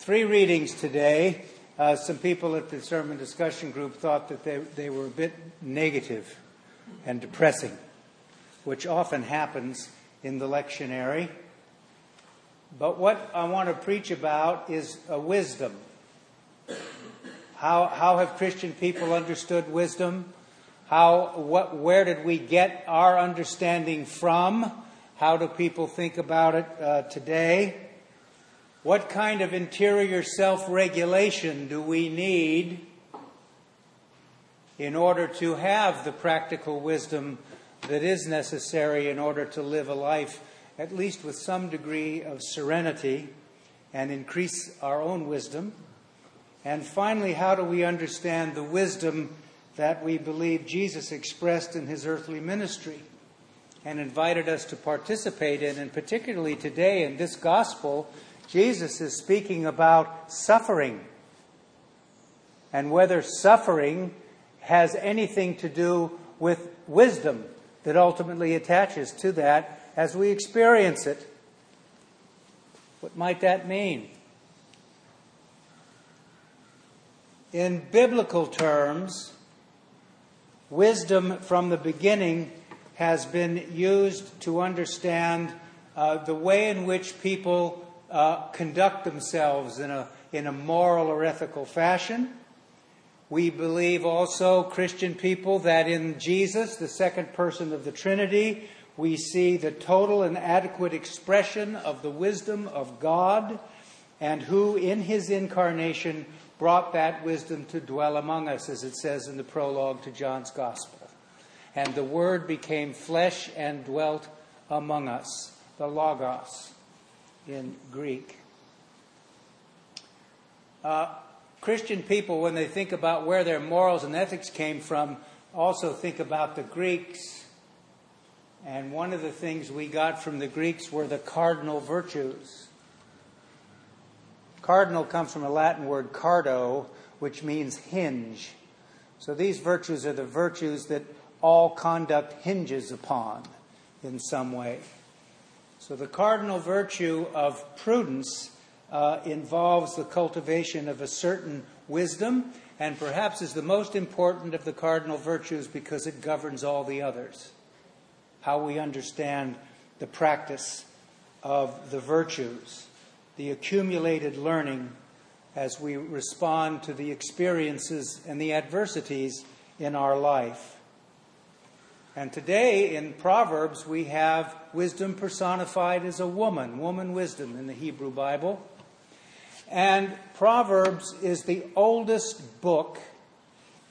Three readings today. Uh, some people at the sermon discussion group thought that they, they were a bit negative and depressing, which often happens in the lectionary. But what I want to preach about is a wisdom. How, how have Christian people understood wisdom? How, what, where did we get our understanding from? How do people think about it uh, today? What kind of interior self regulation do we need in order to have the practical wisdom that is necessary in order to live a life, at least with some degree of serenity, and increase our own wisdom? And finally, how do we understand the wisdom that we believe Jesus expressed in his earthly ministry and invited us to participate in? And particularly today in this gospel, Jesus is speaking about suffering and whether suffering has anything to do with wisdom that ultimately attaches to that as we experience it. What might that mean? In biblical terms, wisdom from the beginning has been used to understand uh, the way in which people uh, conduct themselves in a, in a moral or ethical fashion. We believe also, Christian people, that in Jesus, the second person of the Trinity, we see the total and adequate expression of the wisdom of God, and who in his incarnation brought that wisdom to dwell among us, as it says in the prologue to John's Gospel. And the Word became flesh and dwelt among us, the Logos in Greek. Uh, Christian people, when they think about where their morals and ethics came from, also think about the Greeks. And one of the things we got from the Greeks were the cardinal virtues. Cardinal comes from a Latin word cardo, which means hinge. So these virtues are the virtues that all conduct hinges upon in some way. So the cardinal virtue of prudence uh, involves the cultivation of a certain wisdom and perhaps is the most important of the cardinal virtues because it governs all the others. How we understand the practice of the virtues the accumulated learning as we respond to the experiences and the adversities in our life. And today in Proverbs, we have wisdom personified as a woman, woman wisdom in the Hebrew Bible. And Proverbs is the oldest book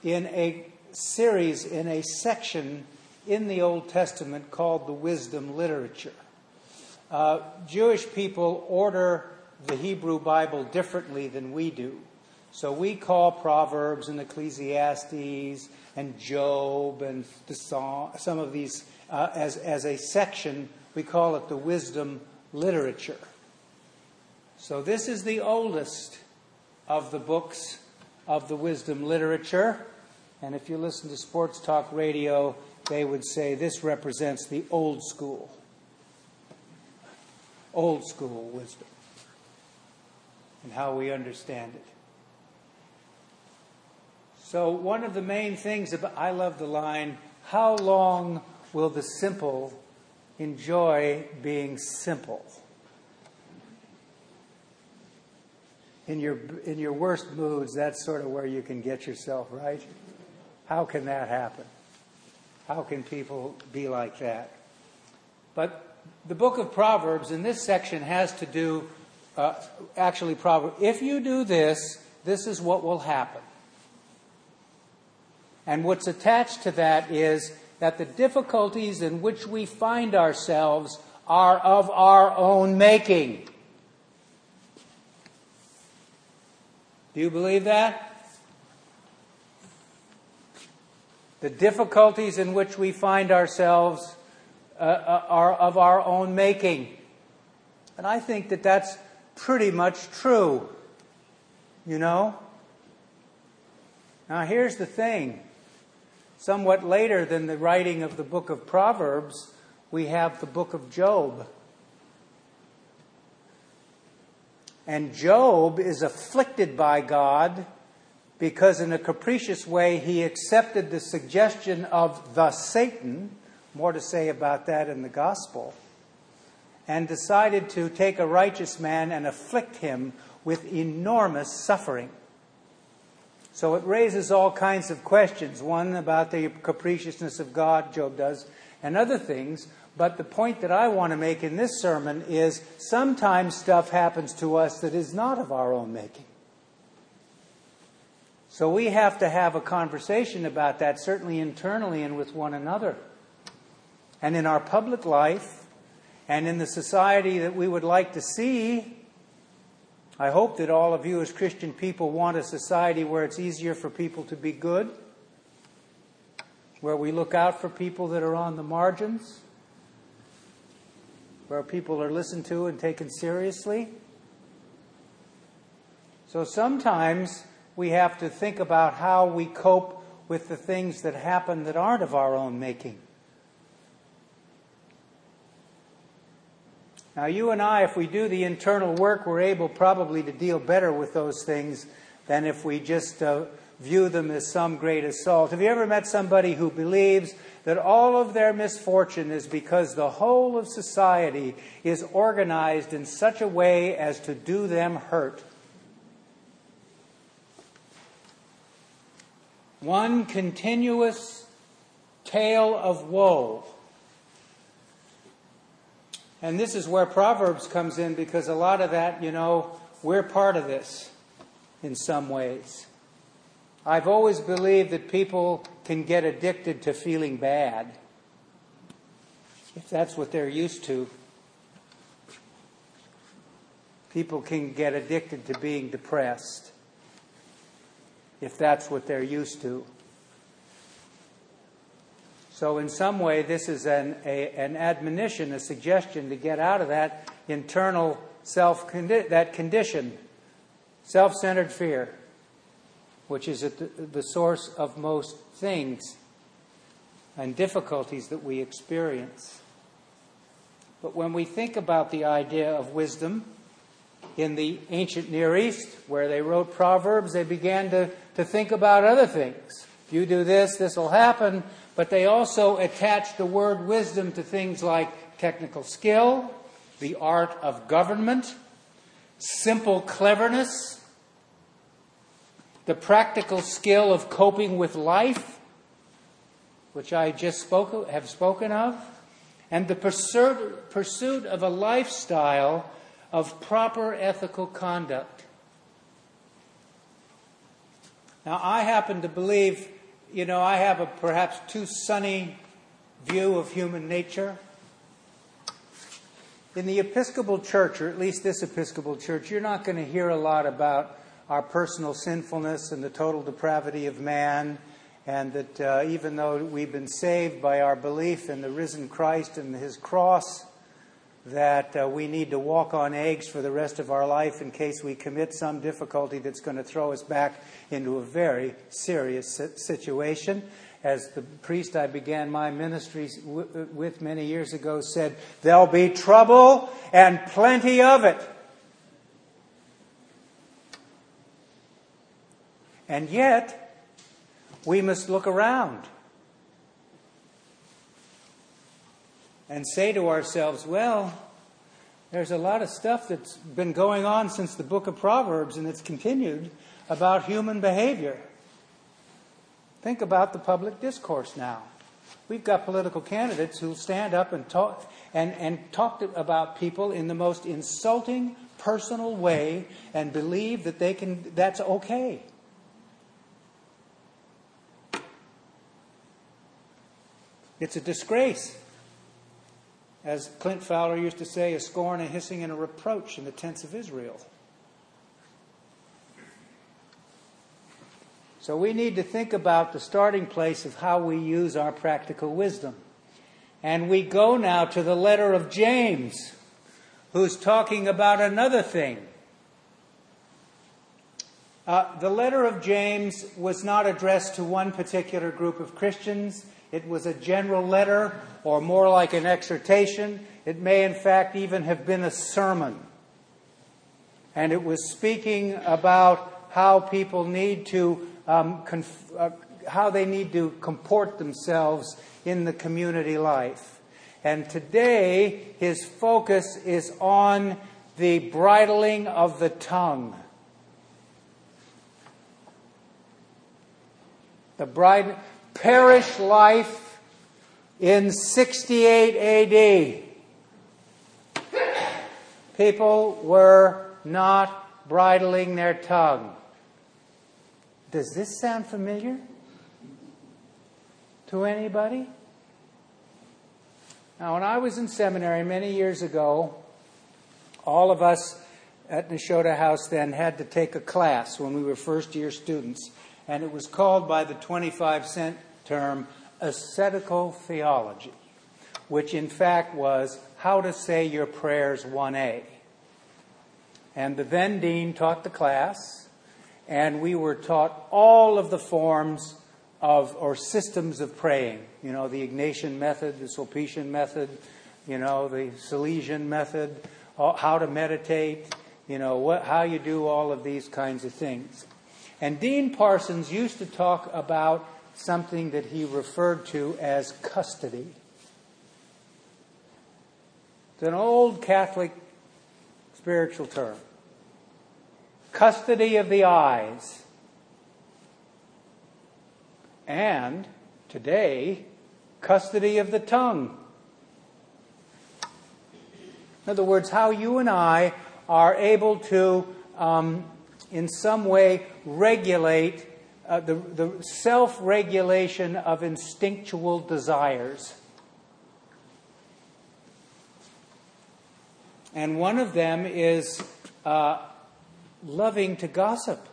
in a series, in a section in the Old Testament called the wisdom literature. Uh, Jewish people order the Hebrew Bible differently than we do. So we call Proverbs and Ecclesiastes and Job and Psalm, some of these uh, as, as a section, we call it the wisdom literature. So this is the oldest of the books of the wisdom literature. And if you listen to sports talk radio, they would say this represents the old school. Old school wisdom and how we understand it. So, one of the main things about, I love the line, how long will the simple enjoy being simple? In your, in your worst moods, that's sort of where you can get yourself, right? How can that happen? How can people be like that? But the book of Proverbs in this section has to do uh, actually, Proverbs, if you do this, this is what will happen. And what's attached to that is that the difficulties in which we find ourselves are of our own making. Do you believe that? The difficulties in which we find ourselves uh, uh are of our own making. And I think that that's pretty much true. You know? Now, here's the thing. Somewhat later than the writing of the book of Proverbs, we have the book of Job. And Job is afflicted by God because, in a capricious way, he accepted the suggestion of the Satan. More to say about that in the gospel. And decided to take a righteous man and afflict him with enormous suffering. So it raises all kinds of questions. One about the capriciousness of God, Job does, and other things. But the point that I want to make in this sermon is sometimes stuff happens to us that is not of our own making. So we have to have a conversation about that, certainly internally and with one another. And in our public life, and in the society that we would like to see, I hope that all of you as Christian people want a society where it's easier for people to be good, where we look out for people that are on the margins, where people are listened to and taken seriously. So sometimes we have to think about how we cope with the things that happen that aren't of our own making. Now, you and I, if we do the internal work, we're able probably to deal better with those things than if we just uh, view them as some great assault. Have you ever met somebody who believes that all of their misfortune is because the whole of society is organized in such a way as to do them hurt? One continuous tale of woe and this is where Proverbs comes in because a lot of that, you know, we're part of this in some ways. I've always believed that people can get addicted to feeling bad if that's what they're used to. People can get addicted to being depressed if that's what they're used to. So, in some way, this is an, a, an admonition, a suggestion to get out of that internal self that condition, self centered fear, which is at the, the source of most things and difficulties that we experience. But when we think about the idea of wisdom in the ancient Near East, where they wrote Proverbs, they began to, to think about other things. If you do this, this will happen but they also attach the word wisdom to things like technical skill, the art of government, simple cleverness, the practical skill of coping with life, which I just spoke, have spoken of, and the pursuit of a lifestyle of proper ethical conduct. Now, I happen to believe you know, I have a perhaps too sunny view of human nature. In the Episcopal Church, or at least this Episcopal Church, you're not going to hear a lot about our personal sinfulness and the total depravity of man, and that uh, even though we've been saved by our belief in the risen Christ and his cross, that uh, we need to walk on eggs for the rest of our life in case we commit some difficulty that's going to throw us back into a very serious situation. As the priest I began my ministry with many years ago said, There'll be trouble and plenty of it. And yet, we must look around and say to ourselves, well, there's a lot of stuff that's been going on since the book of Proverbs, and it's continued about human behavior. Think about the public discourse now. We've got political candidates who stand up and talk and, and talk to, about people in the most insulting, personal way and believe that they can that's okay. It's a disgrace as Clint Fowler used to say, a scorn, a hissing, and a reproach in the tents of Israel. So we need to think about the starting place of how we use our practical wisdom. And we go now to the letter of James, who's talking about another thing. Uh, the letter of James was not addressed to one particular group of Christians. It was a general letter or more like an exhortation. It may, in fact, even have been a sermon. and it was speaking about how people need to um, conf- uh, how they need to comport themselves in the community life. And today, his focus is on the bridling of the tongue. The bride, parish life in 68 AD. People were not bridling their tongue. Does this sound familiar to anybody? Now, when I was in seminary many years ago, all of us at Nashotah House then had to take a class when we were first year students, and it was called by the 25 cent term ascetical theology, which in fact was how to say your prayers 1A. And the then dean taught the class, and we were taught all of the forms of or systems of praying. You know, the Ignatian method, the Sulpician method, you know, the Salesian method, uh, how to meditate, you know, what, how you do all of these kinds of things. And Dean Parsons used to talk about something that he referred to as custody. It's an old Catholic spiritual term custody of the eyes. And today, custody of the tongue. In other words, how you and I are able to, um, in some way, regulate uh, the, the self regulation of instinctual desires. And one of them is uh, loving to gossip.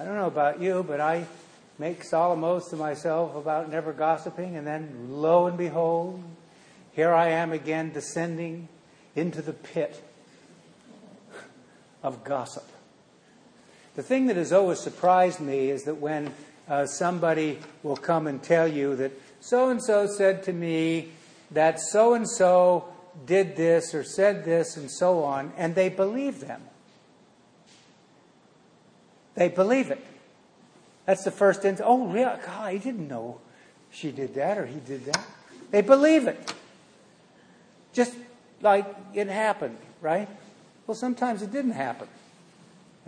I don't know about you, but I make solemn oaths to myself about never gossiping, and then lo and behold, here I am again descending into the pit of gossip. The thing that has always surprised me is that when uh, somebody will come and tell you that so and so said to me that so and so did this or said this and so on, and they believe them. They believe it. That's the first instant. Oh, really? God, I didn't know she did that or he did that. They believe it. Just like it happened, right? Well, sometimes it didn't happen.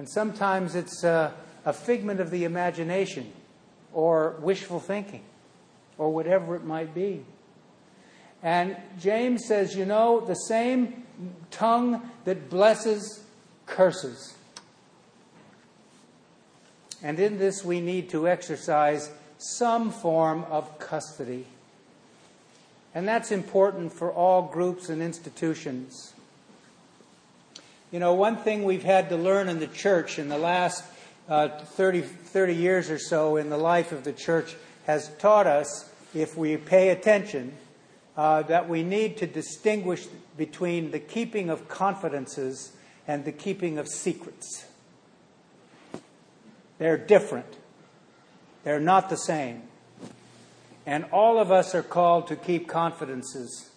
And sometimes it's a, a figment of the imagination or wishful thinking or whatever it might be. And James says, you know, the same tongue that blesses curses. And in this, we need to exercise some form of custody. And that's important for all groups and institutions. You know, one thing we've had to learn in the church in the last uh, 30, 30 years or so in the life of the church has taught us, if we pay attention, uh, that we need to distinguish between the keeping of confidences and the keeping of secrets. They're different, they're not the same. And all of us are called to keep confidences,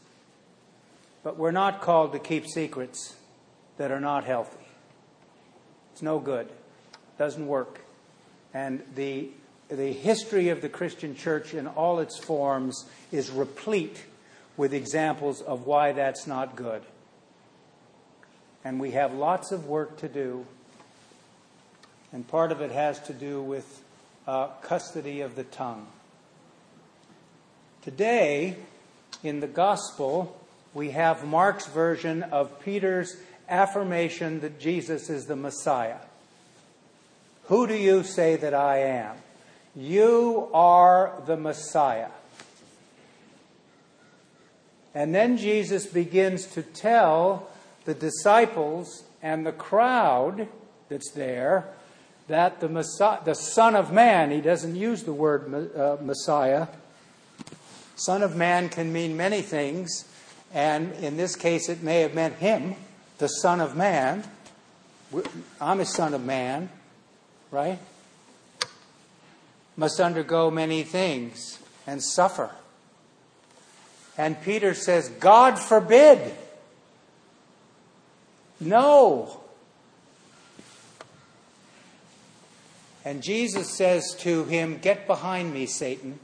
but we're not called to keep secrets that are not healthy. It's no good, It doesn't work. And the, the history of the Christian church in all its forms is replete with examples of why that's not good. And we have lots of work to do. And part of it has to do with uh, custody of the tongue. Today, in the Gospel, we have Mark's version of Peter's affirmation that Jesus is the Messiah. Who do you say that I am? You are the Messiah. And then Jesus begins to tell the disciples and the crowd that's there that the, Messiah, the Son of Man, he doesn't use the word uh, Messiah. Son of Man can mean many things, and in this case, it may have meant him, the Son of Man. I'm a Son of Man, right? Must undergo many things and suffer. And Peter says, God forbid. No. And Jesus says to him, Get behind me, Satan.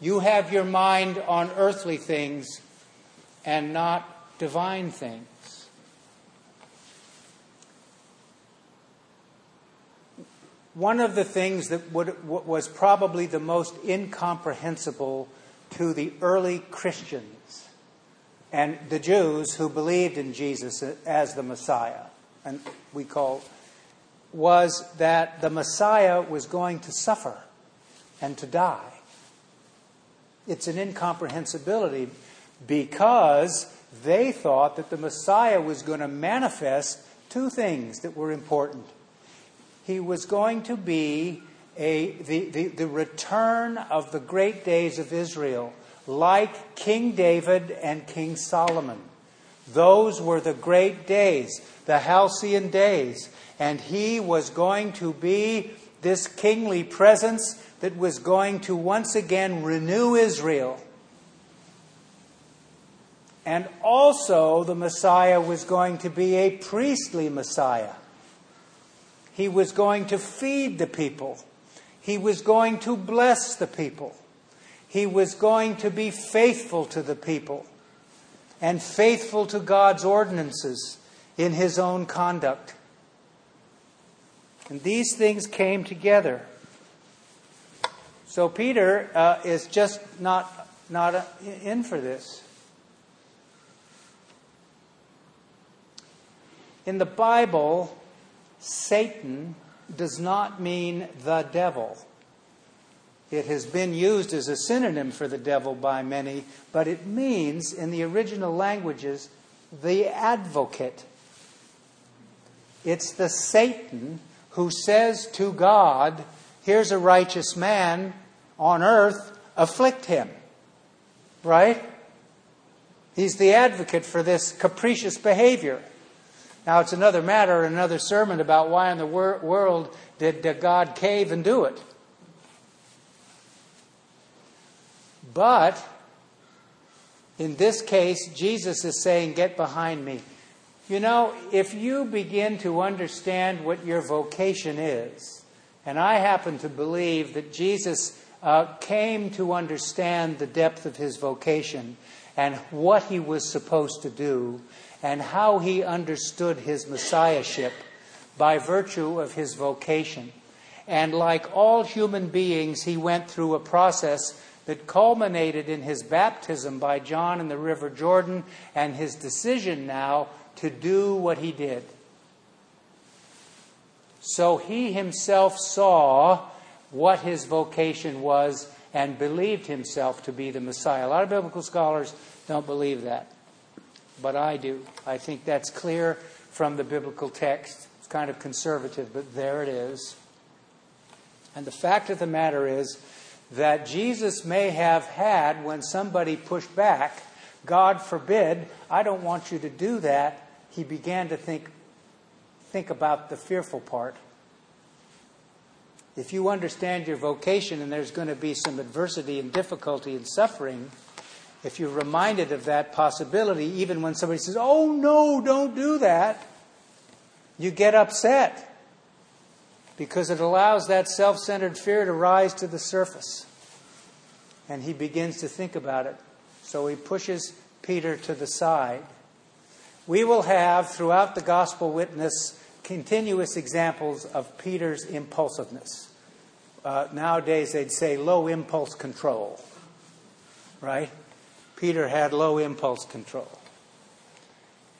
You have your mind on earthly things and not divine things. One of the things that would, was probably the most incomprehensible to the early Christians and the Jews who believed in Jesus as the Messiah, and we call, was that the Messiah was going to suffer and to die. It's an incomprehensibility because they thought that the Messiah was going to manifest two things that were important. He was going to be a, the, the, the return of the great days of Israel, like King David and King Solomon. Those were the great days, the halcyon days. And he was going to be this kingly presence that was going to once again renew Israel. And also, the Messiah was going to be a priestly Messiah. He was going to feed the people. He was going to bless the people. He was going to be faithful to the people and faithful to God's ordinances in his own conduct. And these things came together. So Peter uh, is just not, not in for this. In the Bible, Satan does not mean the devil. It has been used as a synonym for the devil by many, but it means, in the original languages, the advocate. It's the Satan who says to God, Here's a righteous man on earth afflict him. Right? He's the advocate for this capricious behavior. Now, it's another matter, another sermon about why in the wor- world did God cave and do it. But in this case, Jesus is saying, Get behind me. You know, if you begin to understand what your vocation is, and I happen to believe that Jesus uh, came to understand the depth of his vocation and what he was supposed to do and how he understood his messiahship by virtue of his vocation. And like all human beings, he went through a process that culminated in his baptism by John in the River Jordan and his decision now to do what he did. So he himself saw what his vocation was and believed himself to be the Messiah. A lot of biblical scholars don't believe that, but I do. I think that's clear from the biblical text. It's kind of conservative, but there it is. And the fact of the matter is that Jesus may have had when somebody pushed back, God forbid, I don't want you to do that. He began to think, think about the fearful part if you understand your vocation and there's going to be some adversity and difficulty and suffering, if you're reminded of that possibility, even when somebody says, Oh, no, don't do that, you get upset because it allows that self centered fear to rise to the surface. And he begins to think about it. So he pushes Peter to the side. We will have, throughout the gospel witness, continuous examples of Peter's impulsiveness. Uh, nowadays, they'd say low impulse control, right? Peter had low impulse control.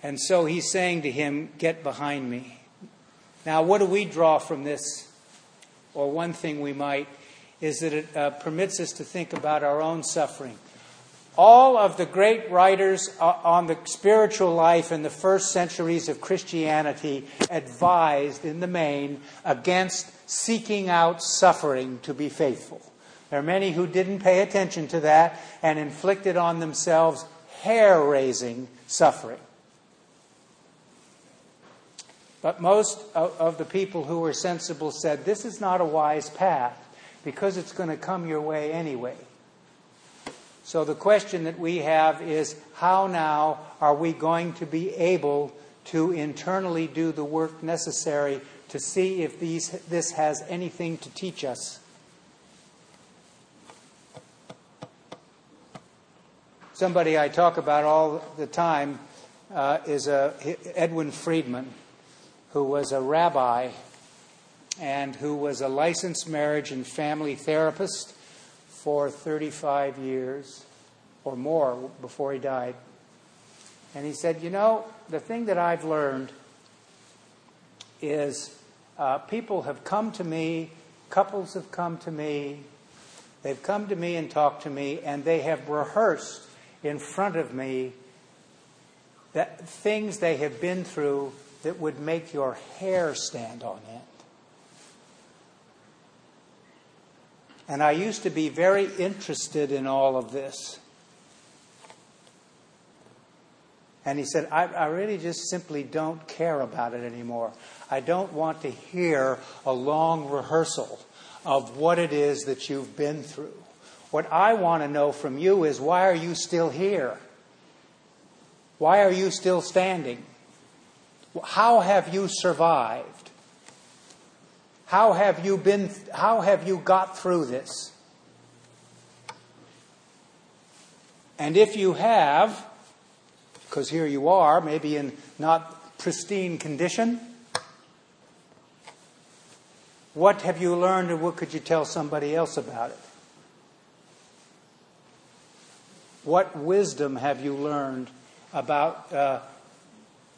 And so he's saying to him, Get behind me. Now, what do we draw from this? Or one thing we might is that it uh, permits us to think about our own suffering. All of the great writers on the spiritual life in the first centuries of Christianity advised, in the main, against seeking out suffering to be faithful. There are many who didn't pay attention to that and inflicted on themselves hair raising suffering. But most of the people who were sensible said, This is not a wise path because it's going to come your way anyway. So the question that we have is how now are we going to be able to internally do the work necessary to see if these, this has anything to teach us? Somebody I talk about all the time uh, is a, Edwin Friedman, who was a rabbi and who was a licensed marriage and family therapist for 35 years or more before he died. And he said, You know, the thing that I've learned is uh, people have come to me, couples have come to me, they've come to me and talked to me, and they have rehearsed in front of me that things they have been through that would make your hair stand on end. And I used to be very interested in all of this. And he said, I, I, really just simply don't care about it anymore. I don't want to hear a long rehearsal of what it is that you've been through. What I want to know from you is why are you still here? Why are you still standing? How have you survived? How have you been, how have you got through this? And if you have, because here you are, maybe in not pristine condition, what have you learned and what could you tell somebody else about it? What wisdom have you learned about uh,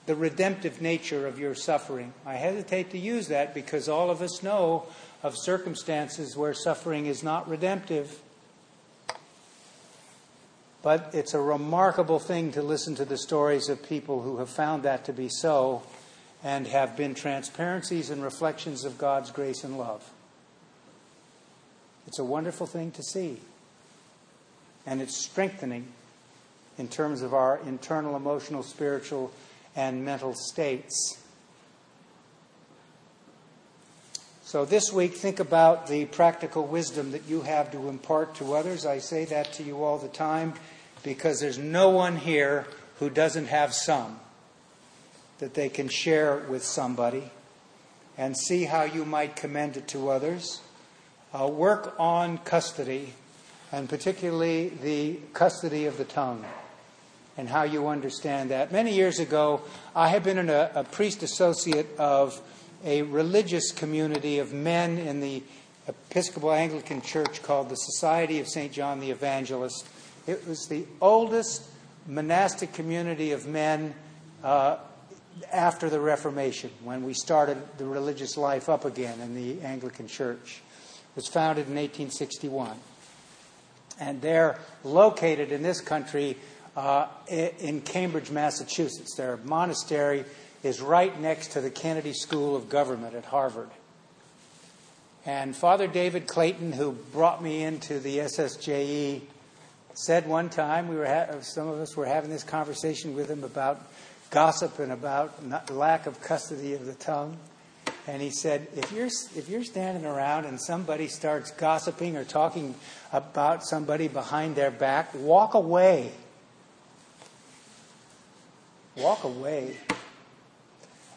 the redemptive nature of your suffering. I hesitate to use that because all of us know of circumstances where suffering is not redemptive. But it's a remarkable thing to listen to the stories of people who have found that to be so and have been transparencies and reflections of God's grace and love. It's a wonderful thing to see. And it's strengthening in terms of our internal, emotional, spiritual, and mental states. So, this week, think about the practical wisdom that you have to impart to others. I say that to you all the time because there's no one here who doesn't have some that they can share with somebody and see how you might commend it to others. Uh, work on custody, and particularly the custody of the tongue and how you understand that. Many years ago, I had been a, a priest associate of a religious community of men in the Episcopal Anglican Church called the Society of St. John the Evangelist. It was the oldest monastic community of men uh, after the Reformation, when we started the religious life up again in the Anglican Church. It was founded in 1861. And they're located in this country uh, in Cambridge, Massachusetts. Their monastery is right next to the Kennedy School of Government at Harvard. And Father David Clayton, who brought me into the SSJE, said one time we were ha- some of us were having this conversation with him about gossip and about lack of custody of the tongue. And he said, if you're, if you're standing around and somebody starts gossiping or talking about somebody behind their back, walk away walk away.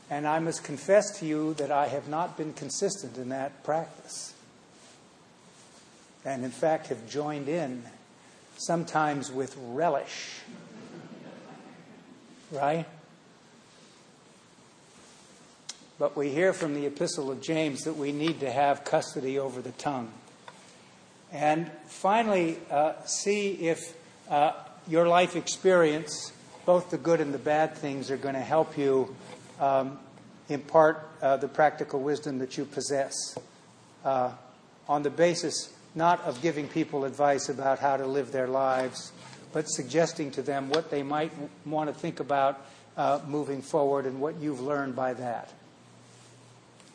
And I must confess to you that I have not been consistent in that practice. And in fact, have joined in, sometimes with relish. Right? But we hear from the Epistle of James that we need to have custody over the tongue. And finally, uh, see if uh, your life experience both the good and the bad things are going to help you um, impart uh, the practical wisdom that you possess uh, on the basis not of giving people advice about how to live their lives, but suggesting to them what they might want to think about uh, moving forward and what you've learned by that.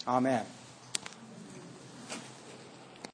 Amen.